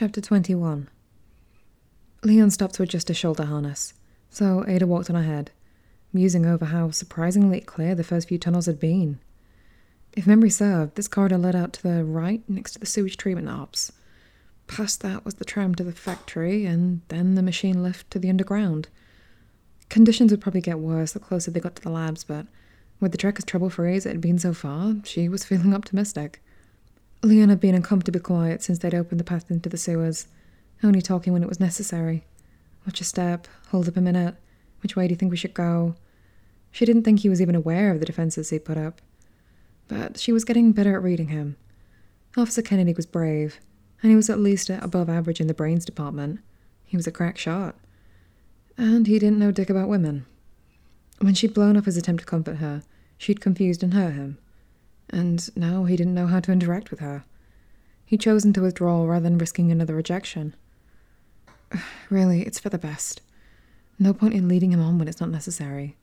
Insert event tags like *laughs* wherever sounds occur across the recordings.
Chapter 21 Leon stopped to adjust his shoulder harness, so Ada walked on ahead, musing over how surprisingly clear the first few tunnels had been. If memory served, this corridor led out to the right next to the sewage treatment ops. Past that was the tram to the factory, and then the machine lift to the underground. Conditions would probably get worse the closer they got to the labs, but with the trek as trouble free as it had been so far, she was *laughs* feeling optimistic. Leon had been uncomfortably quiet since they'd opened the path into the sewers, only talking when it was necessary. Watch a step, hold up a minute. Which way do you think we should go? She didn't think he was even aware of the defenses he'd put up. But she was getting better at reading him. Officer Kennedy was brave, and he was at least above average in the brains department. He was a crack shot. And he didn't know dick about women. When she'd blown off his attempt to comfort her, she'd confused and hurt him and now he didn't know how to interact with her. He'd chosen to withdraw rather than risking another rejection. *sighs* Really, it's for the best. No point in leading him on when it's not necessary,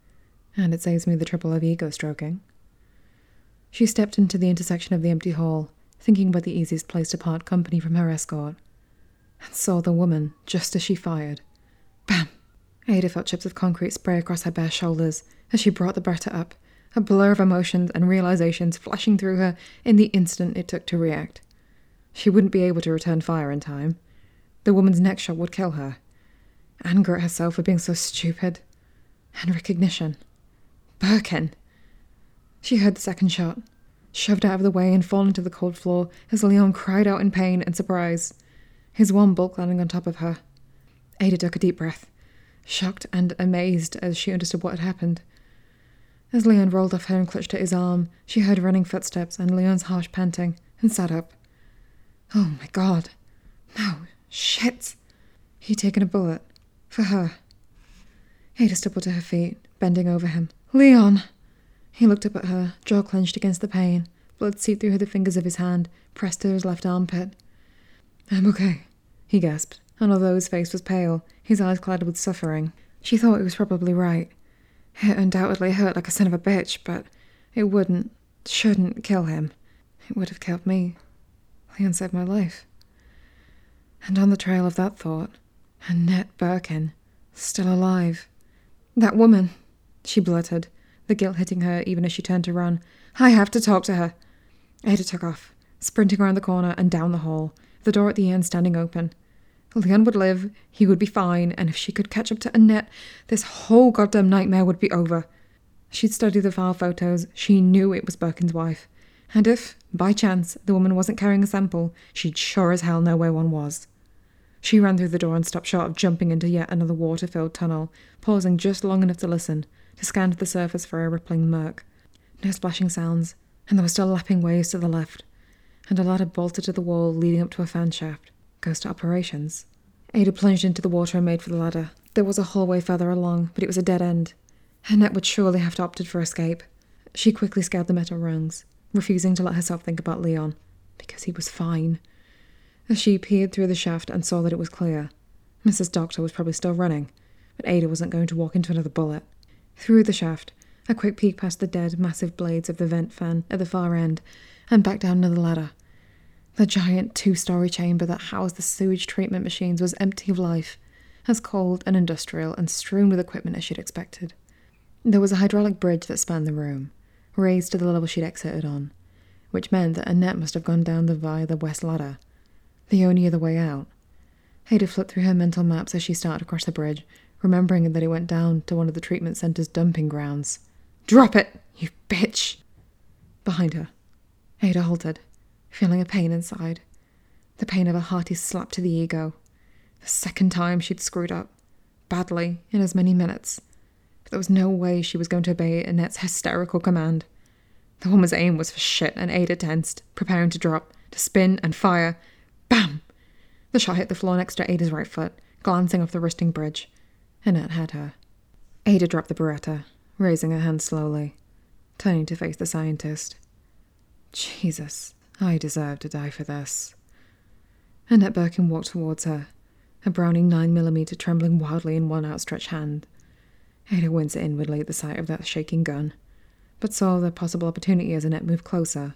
and it saves me the trouble of ego stroking. She stepped into the intersection of the empty hall, thinking about the easiest place to part company from her escort, and saw the woman just as she fired. Bam! Ada felt chips of concrete spray across her bare shoulders as she brought the Beretta up a blur of emotions and realizations flashing through her in the instant it took to react. She wouldn't be able to return fire in time. The woman's next shot would kill her. Anger at herself for being so stupid. And recognition. Birkin! She heard the second shot, shoved out of the way and fallen to the cold floor as Leon cried out in pain and surprise, his one bulk landing on top of her. Ada took a deep breath, shocked and amazed as she understood what had happened. As Leon rolled off her and clutched at his arm, she heard running footsteps and Leon's harsh panting, and sat up. Oh my god. No. Shit. He'd taken a bullet. For her. Ada stumbled to her feet, bending over him. Leon! He looked up at her, jaw clenched against the pain. Blood seeped through the fingers of his hand, pressed to his left armpit. I'm okay, he gasped, and although his face was pale, his eyes clouded with suffering, she thought he was probably right. It *laughs* undoubtedly hurt like a son of a bitch, but it wouldn't, shouldn't kill him. It would have killed me. Leon saved my life. And on the trail of that thought, Annette Birkin, still alive. That woman, she blurted, the guilt hitting her even as she turned to run. I have to talk to her. Ada took off, sprinting around the corner and down the hall, the door at the end standing open. Leon would live, he would be fine, and if she could catch up to Annette, this whole goddamn nightmare would be over. She'd studied the file photos, she knew it was Birkin's wife. And if, by chance, the woman wasn't carrying a sample, she'd sure as hell know where one was. She ran through the door and stopped short of jumping into yet another water filled tunnel, pausing just long enough to listen, to scan the surface for a rippling murk. No splashing sounds, and there were still lapping waves to the left, and a ladder bolted to the wall leading up to a fan shaft goes to operations. Ada plunged into the water and made for the ladder. There was a hallway further along, but it was a dead end. Annette would surely have to opt for escape. She quickly scaled the metal rungs, refusing to let herself think about Leon, because he was fine. As she peered through the shaft and saw that it was clear, Mrs. Doctor was probably still running, but Ada wasn't going to walk into another bullet. Through the shaft, a quick peek past the dead, massive blades of the vent fan at the far end, and back down another ladder. The giant two story chamber that housed the sewage treatment machines was empty of life, as cold and industrial and strewn with equipment as she'd expected. There was a hydraulic bridge that spanned the room, raised to the level she'd exited on, which meant that Annette must have gone down the via the west ladder, the only other way out. Ada flipped through her mental maps as she started across the bridge, remembering that it went down to one of the treatment center's dumping grounds. Drop it, you bitch! Behind her. Ada halted, feeling a pain inside. The pain of a hearty slap to the ego. The second time she'd screwed up. Badly, in as many minutes. But there was no way she was going to obey Annette's hysterical command. The woman's aim was for shit, and Ada tensed, preparing to drop, to spin and fire. Bam! The shot hit the floor next to Ada's right foot, glancing off the rusting bridge. Annette had her. Ada dropped the Beretta, raising her hand slowly, turning to face the scientist. Jesus, I deserve to die for this. Annette Birkin walked towards her, her Browning 9mm trembling wildly in one outstretched hand. Ada winced inwardly at the sight of that shaking gun, but saw the possible opportunity as Annette moved closer,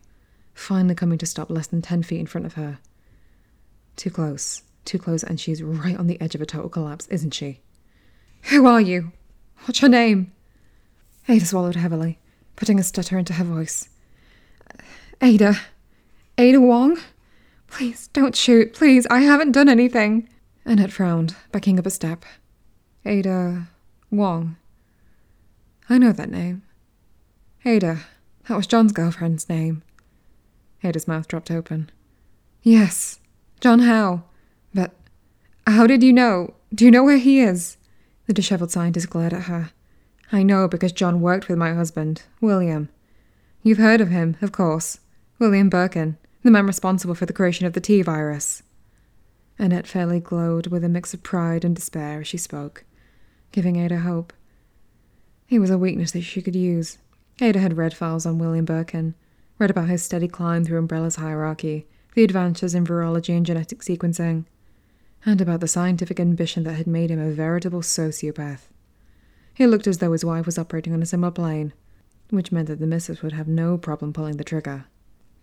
finally coming to stop less than ten feet in front of her. Too close. too close and she's right on the edge of a total collapse, isn't she? Who are you? What's your name? Ada swallowed heavily, putting a stutter into her voice. Ada. Ada Wong? Please, don't shoot. Please, I haven't done anything. Annette frowned, backing up a step. Ada Wong. I know that name. Ada. That was John's girlfriend's name. Ada's mouth dropped open. Yes. John Howe. But how did you know? Do you know where he is? The disheveled scientist glared at her. I know because John worked with my husband, William. You've heard of him, of course. William Birkin, the man responsible for the creation of the T virus. Annette fairly glowed with a mix of pride and despair as she spoke, giving Ada hope. He was a weakness that she could use. Ada had read files on William Birkin, read about his steady climb through Umbrella's hierarchy, the advances in virology and genetic sequencing, and about the scientific ambition that had made him a veritable sociopath. He looked as though his wife was operating on a similar plane, which meant that the missus would have no problem pulling the trigger.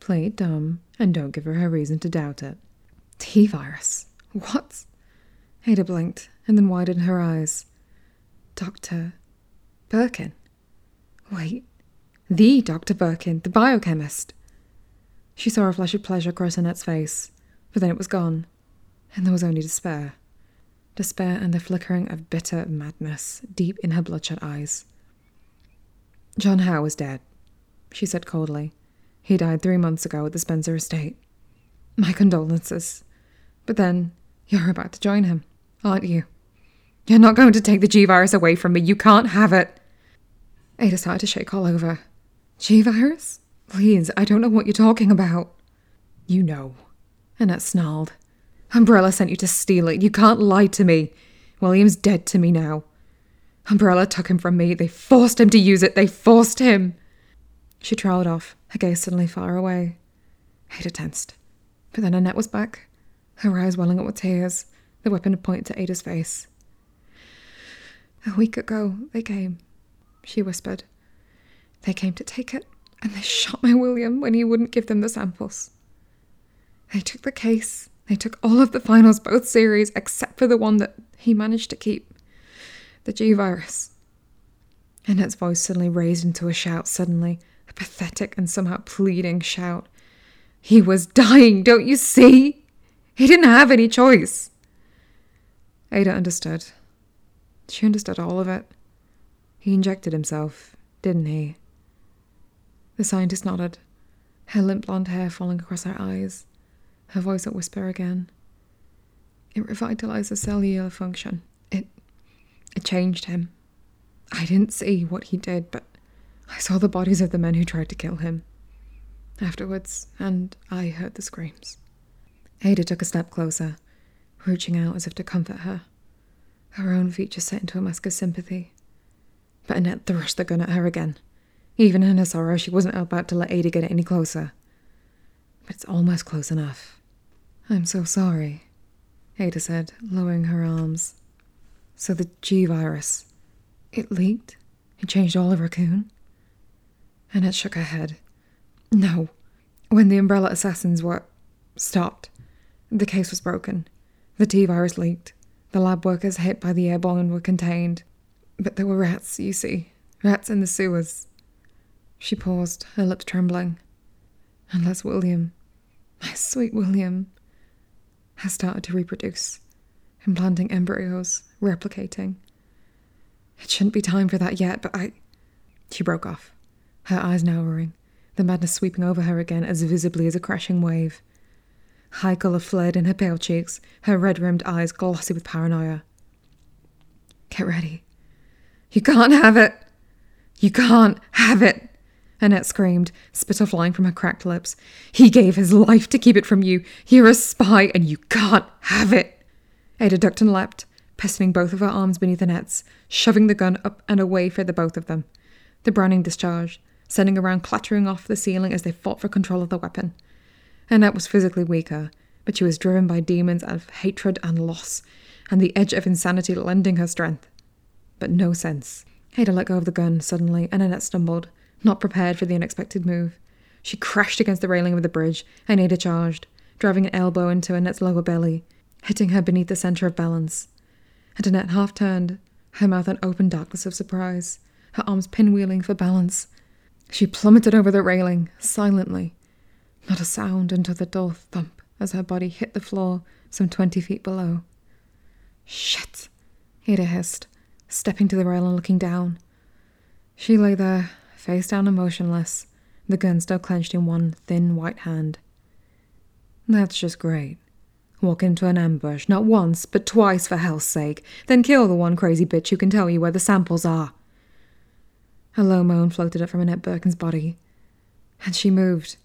Play it dumb, and don't give her her reason to doubt it. T virus? What? Ada blinked, and then widened her eyes. Dr. Birkin? Wait, the Dr. Birkin, the biochemist. She saw a flash of pleasure cross Annette's face, but then it was gone, and there was only despair. Despair and the flickering of bitter madness deep in her bloodshot eyes. John Howe is dead, she said coldly. He died three months ago at the Spencer estate. My condolences. But then, you're about to join him, aren't you? You're not going to take the G virus away from me. You can't have it. Ada started to shake all over. G virus? Please, I don't know what you're talking about. You know. Annette snarled. Umbrella sent you to steal it. You can't lie to me. William's dead to me now. Umbrella took him from me. They forced him to use it. They forced him. She trailed off, her gaze suddenly far away. Ada tensed. But then Annette was back, her eyes welling up with tears, the weapon pointed to Ada's face. A week ago, they came, she whispered. They came to take it, and they shot my William when he wouldn't give them the samples. They took the case, they took all of the finals, both series, except for the one that he managed to keep the G virus. Annette's voice suddenly raised into a shout, suddenly, pathetic and somehow pleading shout. He was dying, don't you see? He didn't have any choice. Ada understood. She understood all of it. He injected himself, didn't he? The scientist nodded, her limp blonde hair falling across her eyes, her voice a whisper again. It revitalized the cellular function. It it changed him. I didn't see what he did, but I saw the bodies of the men who tried to kill him. Afterwards, and I heard the screams. Ada took a step closer, reaching out as if to comfort her. Her own features set into a mask of sympathy. But Annette thrust the gun at her again. Even in her sorrow, she wasn't about to let Ada get any closer. But it's almost close enough. I'm so sorry, Ada said, lowering her arms. So the G virus, it leaked? It changed all of Raccoon? Annette shook her head. No. When the Umbrella assassins were stopped, the case was broken. The T virus leaked. The lab workers hit by the air airborne were contained. But there were rats, you see. Rats in the sewers. She paused, her lips trembling. Unless William, my sweet William, has started to reproduce, implanting embryos, replicating. It shouldn't be time for that yet, but I. She broke off, her eyes narrowing, the madness sweeping over her again as visibly as a crashing wave. High colour flared in her pale cheeks, her red rimmed eyes glossy with paranoia. Get ready. You can't have it! You can't have it! Annette screamed, spittle flying from her cracked lips. He gave his life to keep it from you. You're a spy, and you can't have it. Ada ducked and leapt, pistoning both of her arms beneath Annette's, shoving the gun up and away for the both of them. The Browning discharged, sending a round clattering off the ceiling as they fought for control of the weapon. Annette was physically weaker, but she was driven by demons of hatred and loss, and the edge of insanity lending her strength. But no sense. Ada let go of the gun suddenly, and Annette stumbled, not prepared for the unexpected move. She crashed against the railing of the bridge, and Ada charged, driving an elbow into Annette's lower belly. hitting her beneath the center of balance. And Annette half turned, her mouth an open darkness of surprise, her arms pinwheeling for balance. She plummeted over the railing, silently. Not a sound until the door thump as her body hit the floor some twenty feet below. Shit! Ada hissed, stepping to the rail and looking down. She lay there, face down and motionless, the gun still clenched in one thin white hand. That's just great. Walk into an ambush, not once, but twice for hell's sake, then kill the one crazy bitch who can tell you where the samples are. A low moan floated up from Annette Birkin's body, and she moved,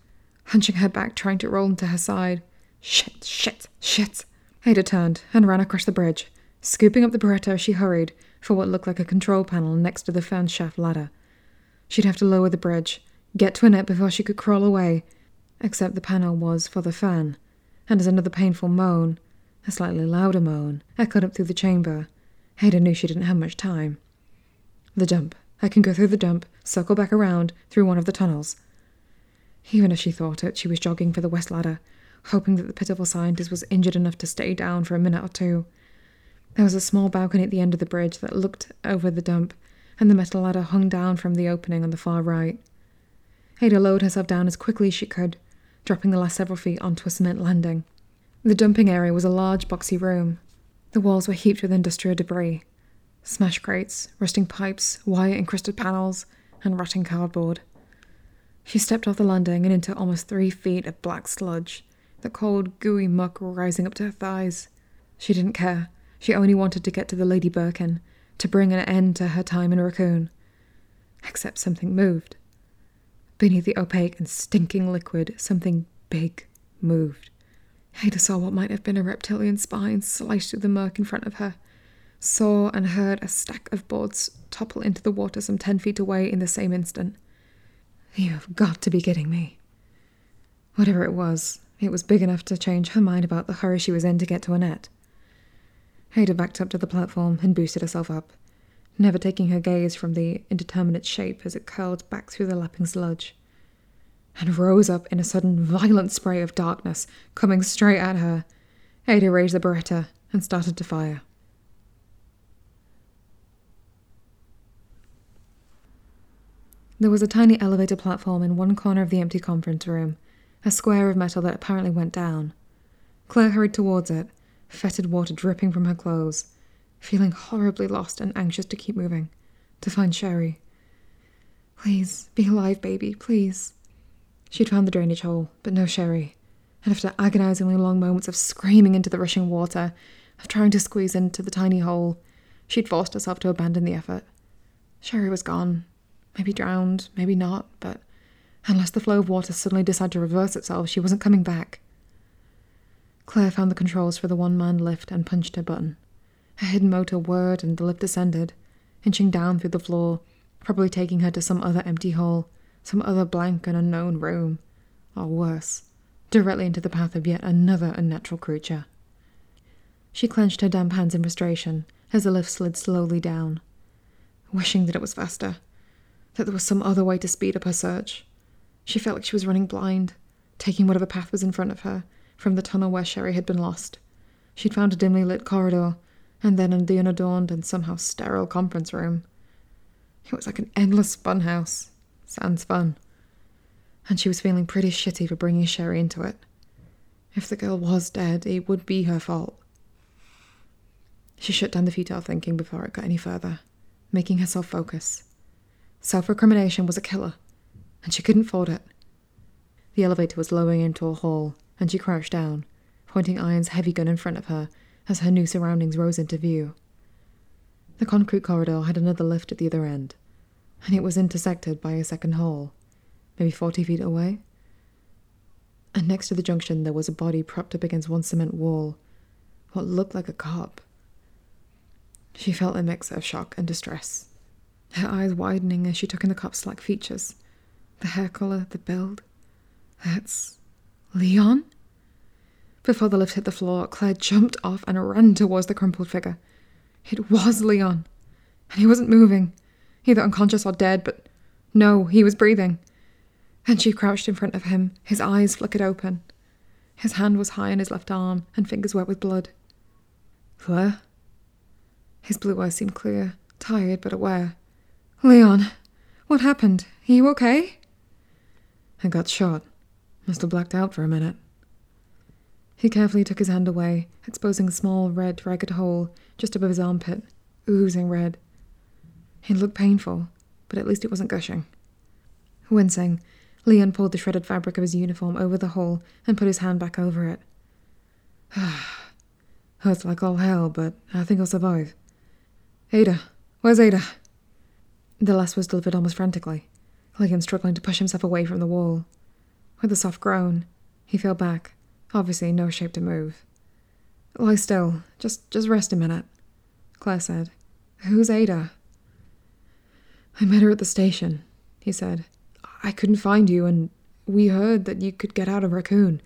hunching her back, trying to roll into her side. Shit, shit, shit. Ada turned and ran across the bridge, scooping up the Beretta as she hurried for what looked like a control panel next to the fan shaft ladder. She'd have to lower the bridge, get to Annette before she could crawl away, except the panel was for the fan, and as another painful moan, a slightly louder moan, echoed up through the chamber, Ada knew she didn't have much time. The dump. I can go through the dump, circle back around, through one of the tunnels. Even as she thought it, she was jogging for the west ladder, hoping that the pitiful scientist was injured enough to stay down for a minute or two. There was a small balcony at the end of the bridge that looked over the dump, and the metal ladder hung down from the opening on the far right. Ada lowered herself down as quickly as she could, dropping the last several feet onto a cement landing. The dumping area was a large, boxy room. The walls were heaped with industrial debris smash crates, rusting pipes, wire encrusted panels, and rotting cardboard. She stepped off the landing and into almost three feet of black sludge, the cold, gooey muck rising up to her thighs. She didn't care. She only wanted to get to the Lady Birkin, to bring an end to her time in Raccoon. Except something moved. Beneath the opaque and stinking liquid, something big moved. Ada saw what might have been a reptilian spine slice through the murk in front of her, saw and heard a stack of boards topple into the water some ten feet away in the same instant. You have got to be kidding me. Whatever it was, it was big enough to change her mind about the hurry she was in to get to Annette. Ada backed up to the platform and boosted herself up never taking her gaze from the indeterminate shape as it curled back through the lapping sludge, and rose up in a sudden violent spray of darkness coming straight at her. Ada raised the Beretta and started to fire. There was a tiny elevator platform in one corner of the empty conference room, a square of metal that apparently went down. Claire hurried towards it, fetid water dripping from her clothes, feeling horribly lost and anxious to keep moving, to find Sherry. Please, be alive, baby, please. She'd found the drainage hole, but no Sherry. And after agonizingly long moments of screaming into the rushing water, of trying to squeeze into the tiny hole, she'd forced herself to abandon the effort. Sherry was gone. Maybe drowned, maybe not, but unless the flow of water suddenly decided to reverse itself, she wasn't coming back. Claire found the controls for the one man lift and punched her button. A hidden motor whirred and the lift descended, inching down through the floor, probably taking her to some other empty hole, some other blank and unknown room, or worse, directly into the path of yet another unnatural creature. She clenched her damp hands in frustration as the lift slid slowly down, wishing that it was faster, that there was some other way to speed up her search. She felt like she was running blind, taking whatever path was in front of her, from the tunnel where Sherry had been lost. She'd found a dimly lit corridor and then the unadorned and somehow sterile conference room. It was like an endless funhouse. Sans fun. And she was feeling pretty shitty for bringing Sherry into it. If the girl was dead, it would be her fault. She shut down the futile thinking before it got any further, making herself focus. Self recrimination was a killer, and she couldn't afford it. The elevator was lowering into a hall, and she crouched down, pointing Irons' heavy gun in front of her as her new surroundings rose into view. The concrete corridor had another lift at the other end, and it was intersected by a second hall, maybe forty feet away. And next to the junction, there was a body propped up against one cement wall, what looked like a cop. She felt a mix of shock and distress, her eyes widening as she took in the cop's slack features the hair color, the build. That's Leon? Before the lift hit the floor, Claire jumped off and ran towards the crumpled figure. It was Leon. And he wasn't moving, either unconscious or dead, but no, he was breathing. And she crouched in front of him, his eyes flickered open. His hand was high on his left arm, and fingers wet with blood. Where? His blue eyes seemed clear, tired but aware. Leon, what happened? Are you okay? I got shot. Must have blacked out for a minute. He carefully took his hand away, exposing a small, red, ragged hole just above his armpit, oozing red. It looked painful, but at least it wasn't gushing. Wincing, Leon pulled the shredded fabric of his uniform over the hole and put his hand back over it. *sighs* Hurts like all hell, but I think I'll survive. Ada, where's Ada? The last was delivered almost frantically, Leon struggling to push himself away from the wall. With a soft groan, he fell back, obviously in no shape to move. Lie still. Just just rest a minute, Claire said. Who's Ada? I met her at the station, he said. I couldn't find you, and we heard that you could get out of Raccoon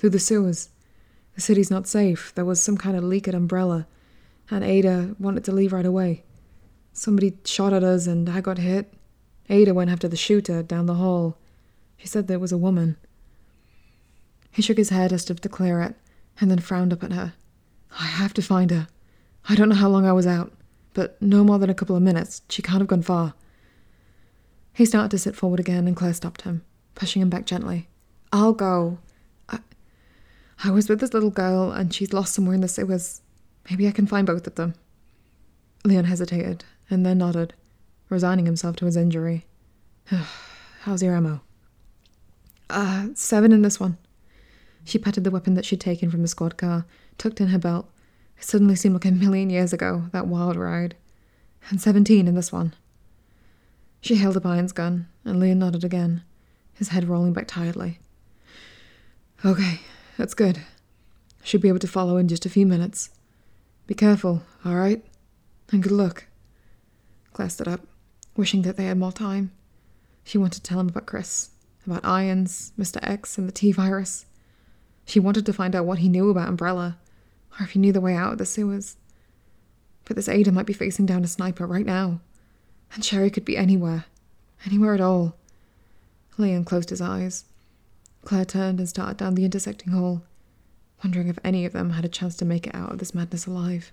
through the sewers. The city's not safe. There was some kind of leak at Umbrella, and Ada wanted to leave right away. Somebody shot at us, and I got hit. Ada went after the shooter down the hall. She said there was a woman. He shook his head as if to clear it, and then frowned up at her. I have to find her. I don't know how long I was out, but no more than a couple of minutes. She can't have gone far. He started to sit forward again, and Claire stopped him, pushing him back gently. I'll go. I, I was with this little girl, and she's lost somewhere in the sewers. Maybe I can find both of them. Leon hesitated, and then nodded, resigning himself to his injury. *sighs* How's your ammo? Uh, seven in this one. She patted the weapon that she'd taken from the squad car, tucked in her belt. It suddenly seemed like a million years ago, that wild ride. And seventeen in this one. She held up Irons' gun, and Leon nodded again, his head rolling back tiredly. Okay, that's good. Should be able to follow in just a few minutes. Be careful, all right? And good luck. Claire stood up, wishing that they had more time. She wanted to tell him about Chris, about Irons, Mr. X, and the T virus. She wanted to find out what he knew about Umbrella, or if he knew the way out of the sewers. But this Ada might be facing down a sniper right now. And Sherry could be anywhere. Anywhere at all. Leon closed his eyes. Claire turned and started down the intersecting hall, wondering if any of them had a chance to make it out of this madness alive.